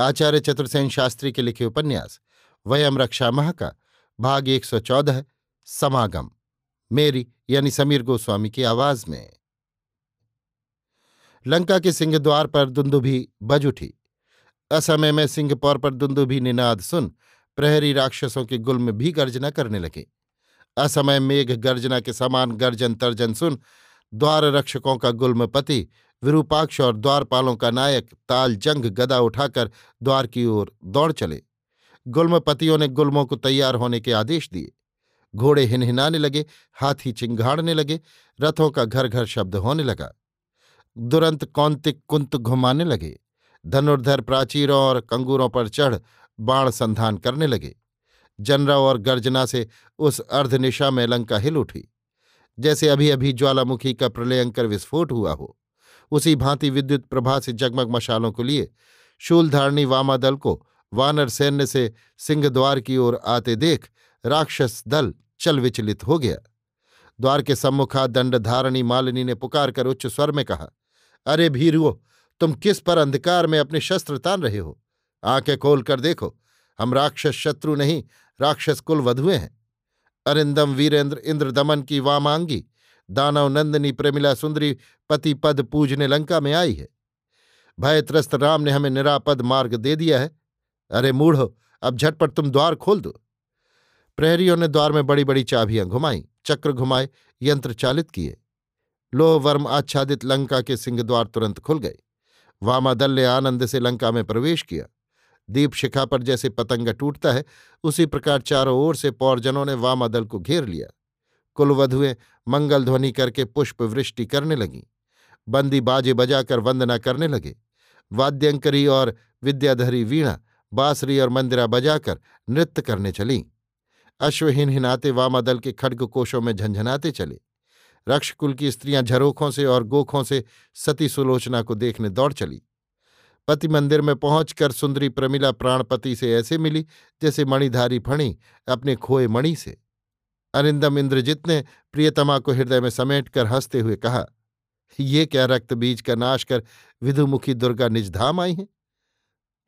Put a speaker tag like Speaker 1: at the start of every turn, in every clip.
Speaker 1: आचार्य चतुर्सेन शास्त्री के लिखे उपन्यास, वयम रक्षा माह का भाग एक सौ चौदह, समागम, मेरी यानी समीर गोस्वामी की आवाज़ में। लंका के सिंह द्वार पर दुंदुभी बज उठी। असमय में सिंहपौर पर दुंदुभी निनाद सुन प्रहरी राक्षसों के गुल्म भी गर्जना करने लगे। असमय मेघ गर्जना के समान गर्जन तर्जन सुन द्वार रक्षकों का गुल्मपति, विरूपाक्ष और द्वारपालों का नायक ताल जंग गदा उठाकर द्वार की ओर दौड़ चले। गुल्मपतियों ने गुल्मों को तैयार होने के आदेश दिए। घोड़े हिनहिनाने लगे, हाथी चिंगाड़ने लगे, रथों का घर घर शब्द होने लगा। दुरंत कौंतिक कुंत घुमाने लगे। धनुर्धर प्राचीरों और कंगूरों पर चढ़ बाण संधान करने लगे। जनरा और गर्जना से उस अर्धनिशा में लंका हिल उठी। जैसे अभी अभी ज्वालामुखी का प्रलयंकर विस्फोट हुआ हो। उसी भांति विद्युत प्रभा से जगमग मशालों को लिए शूलधारणी वामा दल को वानर सैन्य से सिंहद्वार की ओर आते देख राक्षस दल चल विचलित हो गया। द्वार के सम्मुखा दंडधारणी मालिनी ने पुकार कर उच्च स्वर में कहा, अरे भीरुओ, तुम किस पर अंधकार में अपने शस्त्र तान रहे हो? आँखें खोल कर देखो, हम राक्षस शत्रु नहीं, राक्षस कुल वधुए हैं। अरिंदम वीरेंद्र इंद्र दमन की वामांगी दानव नंदनी प्रेमिला सुंदरी पति पद पूजने लंका में आई है। भयत्रस्त राम ने हमें निरापद मार्ग दे दिया है। अरे मूढ़ो, अब झटपट तुम द्वार खोल दो। प्रहरियों ने द्वार में बड़ी बड़ी चाबियाँ घुमाई, चक्र घुमाए, यंत्र चालित किए। लोहवर्म आच्छादित लंका के सिंह द्वार तुरंत खुल गए। वामादल ने आनंद से लंका में प्रवेश किया। दीप शिखा पर जैसे पतंग टूटता है, उसी प्रकार चारों ओर से पौरजनों ने वामादल को घेर लिया। कुलवधुएँ मंगल ध्वनि करके पुष्प वृष्टि करने लगीं। बंदी बाजे बजाकर वंदना करने लगे। वाद्यंकरी और विद्याधरी वीणा, बांसुरी और मंदिरा बजाकर नृत्य करने चलीं। अश्वहीन हिनाते वामादल के खड्ग कोशों में झंझनाते चले। रक्षकुल की स्त्रियाँ झरोखों से और गोखों से सती सुलोचना को देखने दौड़ चली। पति मंदिर में पहुंचकर सुंदरी प्रमिला प्राणपति से ऐसे मिली, जैसे मणिधारी फणी अपने खोए मणि से। अरिंदम इंद्रजित ने प्रियतमा को हृदय में समेट कर हँसते हुए कहा, ये क्या रक्त बीज का नाश कर विधुमुखी दुर्गा निजधाम आई है?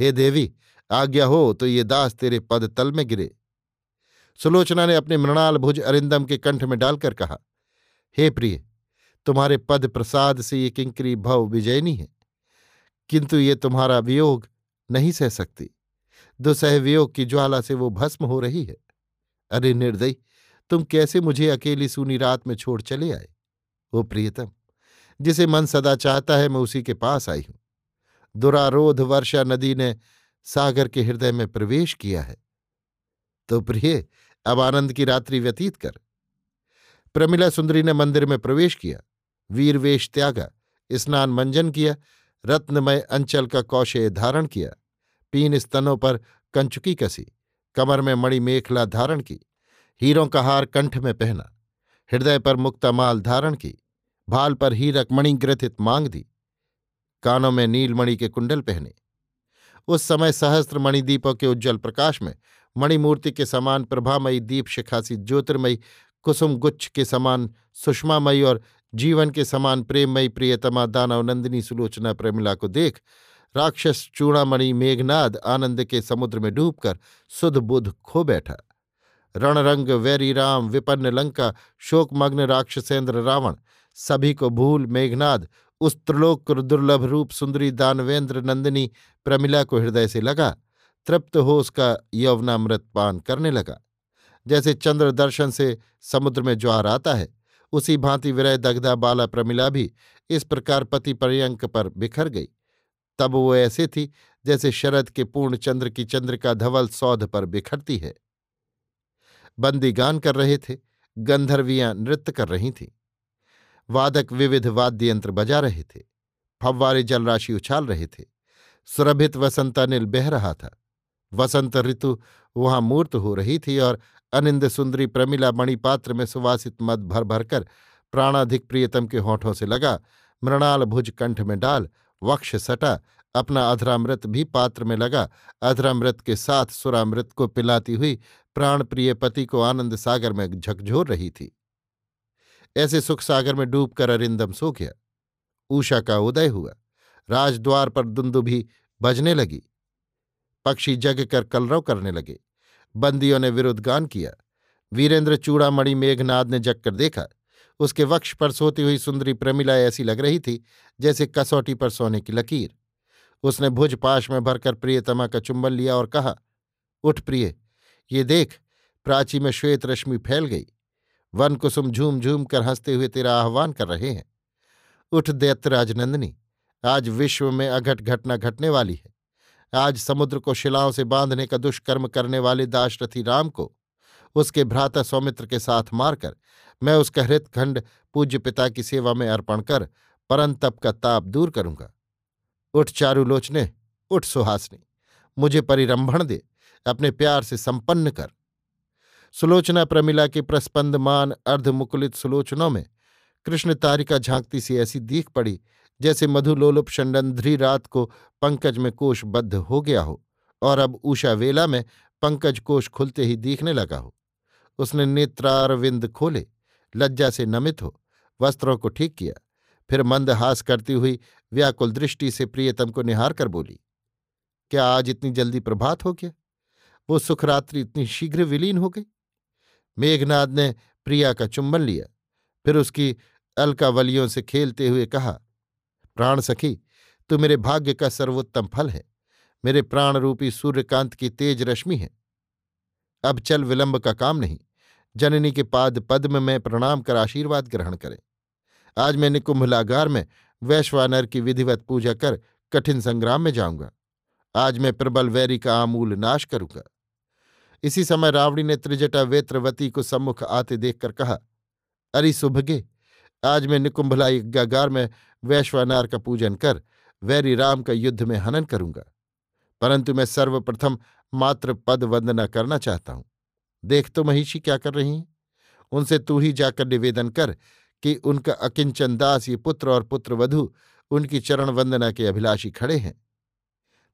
Speaker 1: हे देवी, आज्ञा हो तो ये दास तेरे पद तल में गिरे। सुलोचना ने अपने मृणाल भुज अरिंदम के कंठ में डालकर कहा, हे प्रिय, तुम्हारे पद प्रसाद से ये किंकरी भव विजयनी है। किंतु ये तुम्हारा वियोग नहीं सह सकती। दुसह वियोग की ज्वाला से वो भस्म हो रही है। अरे निर्दयी, तुम कैसे मुझे अकेली सूनी रात में छोड़ चले आए? वो प्रियतम, जिसे मन सदा चाहता है मैं उसी के पास आई हूँ। दुरारोध वर्षा नदी ने सागर के हृदय में प्रवेश किया है। तो प्रिय, अब आनंद की रात्रि व्यतीत कर। प्रमिला सुंदरी ने मंदिर में प्रवेश किया। वीरवेश त्यागा, स्नान मंजन किया रत्नमय अंचल का कौशय धारण किया। पीन स्तनों पर कंचुकी कसी, कमर में मणि मेखला धारण की, हीरों का हार कंठ में पहना, हृदय पर मुक्तामाल धारण की, भाल पर हीरक मणि ग्रथित मांग दी, कानों में नीलमणि के कुंडल पहने। उस समय सहस्त्र मणिदीपों के उज्जवल प्रकाश में मणिमूर्ति के समान प्रभामयी दीप शिखासी ज्योतिर्मयी कुसुम गुच्छ के समान सुषमामयी और जीवन के समान प्रेममयी, प्रियतमा दानव नंदिनी सुलोचना प्रेमिला को देख राक्षस चूड़ामणि मेघनाद आनंद के समुद्र में डूबकर सुध बुध खो बैठा। रणरंग वैरी राम विपन्न लंका, शोकमग्न राक्षसेंद्र रावण, सभी को भूल मेघनाद, उस त्रिलोक दुर्लभ रूप सुंदरी दानवेंद्र नंदिनी प्रमिला को हृदय से लगा। तृप्त हो उसका यौवनामृत पान करने लगा। जैसे चंद्र दर्शन से समुद्र में ज्वार आता है उसी भांति विरय दग्धा बाला प्रमिला भी इस प्रकार पति पर्यंक पर बिखर गई। तब वो ऐसे थी जैसे शरद के पूर्ण चंद्र की चंद्रिका धवल सौध पर बिखरती है। बंदी गान कर रहे थे, गंधर्वियाँ नृत्य कर रही थीं। वादक विविध वाद्य यंत्र बजा रहे थे, फव्वारे जलराशि उछाल रहे थे, सुरभित वसंतानिल बह रहा था। वसंत ऋतु वहाँ मूर्त हो रही थी और अनिंद सुंदरी प्रमिला मणिपात्र में सुवासित मद भर भरकर प्राणाधिक प्रियतम के होठों से लगा, मृणाल भुज कंठ में डाल, वक्ष सटा, अपना अधरामृत भी पात्र में लगा, अधरामृत के साथ सुरामृत को पिलाती हुई प्राण प्रिय पति को आनंद सागर में झकझोर रही थी। ऐसे सुख सागर में डूबकर अरिंदम सो गया। ऊषा का उदय हुआ। राजद्वार पर दुंदुभी बजने लगी। पक्षी जग कर कलरव करने लगे। बंदियों ने विरुद्ध गान किया। वीरेंद्र चूड़ामणि मेघनाद ने जग कर देखा। उसके वक्ष पर सोती हुई सुंदरी प्रमिला ऐसी लग रही थी, जैसे कसौटी पर सोने की लकीर। उसने भुज पाश में भरकर प्रियतमा का चुंबन लिया और कहा, उठ प्रिय, ये देख, प्राची में श्वेत रश्मि फैल गई। वन कुसुम झूम झूम कर हँसते हुए तेरा आह्वान कर रहे हैं। उठ दैत्यराज नंदिनी, आज विश्व में अघट घटना घटने वाली है। आज समुद्र को शिलाओं से बांधने का दुष्कर्म करने वाले दाशरथी राम को उसके भ्राता सौमित्र के साथ मारकर मैं उसका हृतखंड पूज्य पिता की सेवा में अर्पण कर परंतप का ताप दूर करूँगा। उठ चारुलोचने उठ सुहासनी, मुझे परिरंभण दे, अपने प्यार से संपन्न कर। सुलोचना प्रमिला के प्रस्पंदमान अर्धमुकुलित सुलोचनों में कृष्ण तारिका झांकती सी ऐसी दीख पड़ी जैसे मधुलोलुप षंडंध्री रात को पंकज में कोष बद्ध हो गया हो, और अब उषा वेला में पंकज कोष खुलते ही दिखने लगा हो। उसने नेत्रारविंद खोले, लज्जा से नमित हो, वस्त्रों को ठीक किया, फिर मंद हास करती हुई व्याकुल दृष्टि से प्रियतम को निहार कर बोली, क्या आज इतनी जल्दी प्रभात हो गया? वो सुखरात्रि इतनी शीघ्र विलीन हो गई? मेघनाद ने प्रिया का चुंबन लिया, फिर उसकी अलकावलियों से खेलते हुए कहा प्राण सखी, तू मेरे भाग्य का सर्वोत्तम फल है। मेरे प्राण रूपी सूर्यकांत की तेज रश्मि है। अब चल विलंब का काम नहीं। जननी के पाद पद्म में प्रणाम कर आशीर्वाद ग्रहण करें। आज मैं निकुंभलागार में वैश्वानर की विधिवत पूजा कर कठिन संग्राम में जाऊँगा। आज मैं प्रबल वैरी का आमूल नाश करूँगा। इसी समय रावणी ने त्रिजटा वेत्रवती को सम्मुख आते देखकर कहा, अरे सुभगे, आज मैं निकुंभला यज्ञागार में वैश्वानार का पूजन कर वैरी राम का युद्ध में हनन करूँगा। परंतु मैं सर्वप्रथम मात्र पद वंदना करना चाहता हूँ। देख तो महिषी क्या कर रही हैं? उनसे तू ही जाकर निवेदन कर कि उनका अकिंचन दास ये पुत्र और पुत्र वधु उनकी चरण वंदना के अभिलाषी खड़े हैं।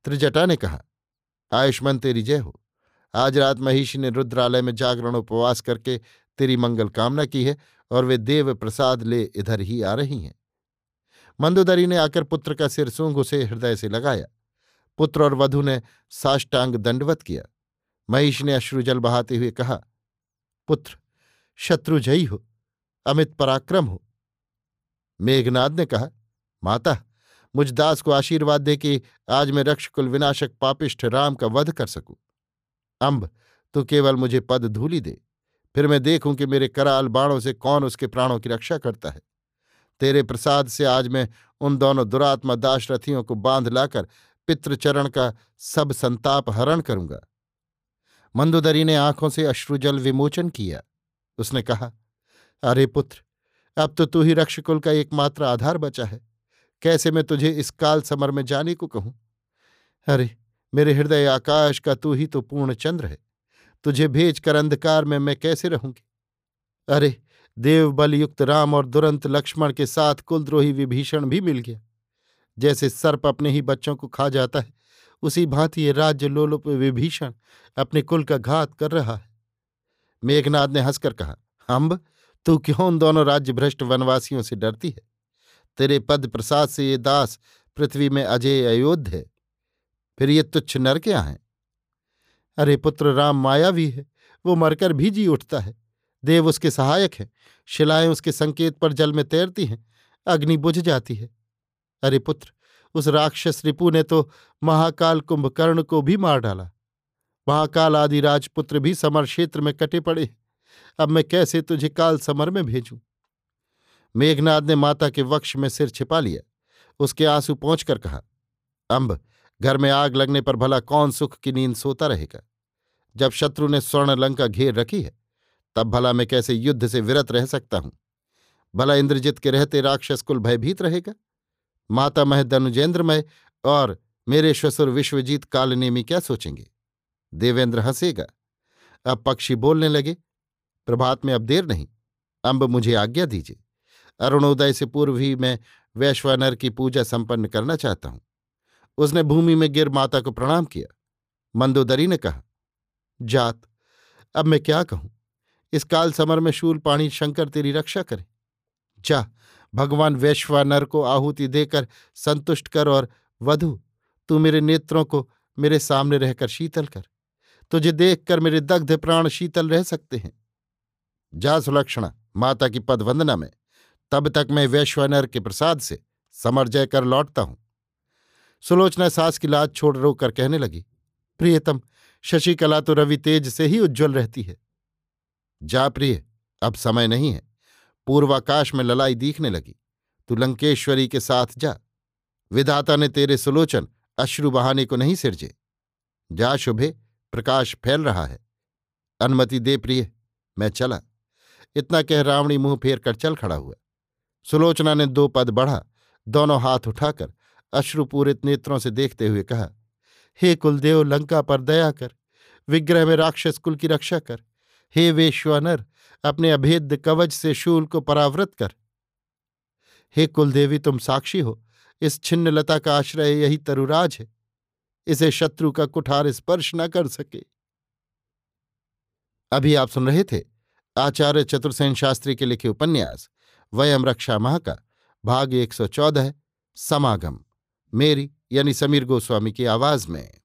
Speaker 1: त्रिजटा ने कहा, आयुष्मान तेरी जय हो। आज रात महिषी ने रुद्रालय में जागरण उपवास करके तेरी मंगल कामना की है और वे देव प्रसाद ले इधर ही आ रही हैं। मंदोदरी ने आकर पुत्र का सिर सूंघ उसे हृदय से लगाया। पुत्र और वधु ने साष्टांग दंडवत किया। महिष ने अश्रुजल बहाते हुए कहा, पुत्र शत्रुजयी हो, अमित पराक्रम हो। मेघनाद ने कहा, माता, मुझ दास को आशीर्वाद दे कि आज मैं रक्षकुल विनाशक पापिष्ठ राम का वध कर सकूँ। अम्ब तू केवल मुझे पद धूली दे, फिर मैं देखूँ कि मेरे कराल बाणों से कौन उसके प्राणों की रक्षा करता है। तेरे प्रसाद से आज मैं उन दोनों दुरात्मा दाशरथियों को बाँध लाकर पितृचरण का सब संताप हरण करूँगा। मंदोदरी ने आँखों से अश्रुजल विमोचन किया। उसने कहा, अरे पुत्र, अब तो तू ही रक्षकुल का एकमात्र आधार बचा है। कैसे मैं तुझे इस काल समर में जाने को कहूँ? अरे, मेरे हृदय आकाश का तू ही तो पूर्ण चंद्र है। तुझे भेज कर अंधकार में मैं कैसे रहूँगी? अरे देवबल युक्त राम और दुरंत लक्ष्मण के साथ कुलद्रोही विभीषण भी मिल गया। जैसे सर्प अपने ही बच्चों को खा जाता है, उसी भांति ये राज्य लोलुप विभीषण अपने कुल का घात कर रहा है। मेघनाथ ने हंसकर कहा, अम्ब, तू क्यों उन दोनों राज्य भ्रष्ट वनवासियों से डरती है? तेरे पद प्रसाद से ये दास पृथ्वी में अजय अयोध्य है। फिर ये तुच्छ नर क्या हैं? अरे पुत्र, राम मायावी है, वो मरकर भी जी उठता है। देव उसके सहायक हैं। शिलाएँ उसके संकेत पर जल में तैरती हैं। अग्नि बुझ जाती है। अरे पुत्र, उस राक्षस रिपु ने तो महाकाल कुंभकर्ण को भी मार डाला। महाकाल आदि राजपुत्र भी समर क्षेत्र में कटे पड़े अब मैं कैसे तुझे काल समर में भेजूं? मेघनाद ने माता के वक्ष में सिर छिपा लिया। उसके आँसू पहुंचकर कहा अम्ब घर में आग लगने पर भला कौन सुख की नींद सोता रहेगा? जब शत्रु ने स्वर्ण लंका घेर रखी है तब भला मैं कैसे युद्ध से विरत रह सकता हूँ? भला इंद्रजित के रहते राक्षस कुल भयभीत रहेगा? माता मह दनुजेंद्रमय और मेरे श्वसुर विश्वजीत कालनेमी क्या सोचेंगे? देवेंद्र हंसेगा। अब पक्षी बोलने लगे, प्रभात में अब देर नहीं, अंब मुझे आज्ञा दीजिए। अरुणोदय से पूर्व ही मैं वैश्वानर की पूजा संपन्न करना चाहता हूँ। उसने भूमि में गिर माता को प्रणाम किया। मंदोदरी ने कहा, जात, अब मैं क्या कहूँ? इस काल समर में शूल पाणी शंकर तेरी रक्षा करे। जा, भगवान वैश्वानर को आहुति देकर संतुष्ट कर और वधु, तू मेरे नेत्रों को मेरे सामने रहकर शीतल कर। तुझे देखकर मेरे दग्ध प्राण शीतल रह सकते हैं। जा सुलक्षणा, माता की पद वंदना में। तब तक मैं वैश्वानर के प्रसाद से समर्जय कर लौटता हूँ। सुलोचना सास की लाज छोड़ रो कर कहने लगी, प्रियतम, शशिकला तो रवि तेज से ही उज्ज्वल रहती है। जा प्रिय अब समय नहीं है। पूर्वाकाश में ललाई दिखने लगी। तू लंकेश्वरी के साथ जा। विधाता ने तेरे सुलोचन, अश्रु बहाने को नहीं सिरजे। जा शुभे, प्रकाश फैल रहा है। अनुमति दे प्रिय, मैं चला। इतना कह रावणी मुँह फेर कर चल खड़ा हुआ। सुलोचना ने दो पद बढ़ा, दोनों हाथ उठाकर अश्रुपूरित नेत्रों से देखते हुए कहा, हे कुलदेव, लंका पर दया कर। विग्रह में राक्षस कुल की रक्षा कर। हे वेश्वनर, अपने अभेद्य कवच से शूल को परावृत कर। हे कुलदेवी, तुम साक्षी हो। इस छिन्न लता का आश्रय यही तरुराज है। इसे शत्रु का कुठार स्पर्श न कर सके। अभी आप सुन रहे थे आचार्य चतुर्सेन शास्त्री के लिखे उपन्यास, वयम रक्षा माह का भाग 114 समागम। मेरी यानी समीर गोस्वामी की आवाज़ में।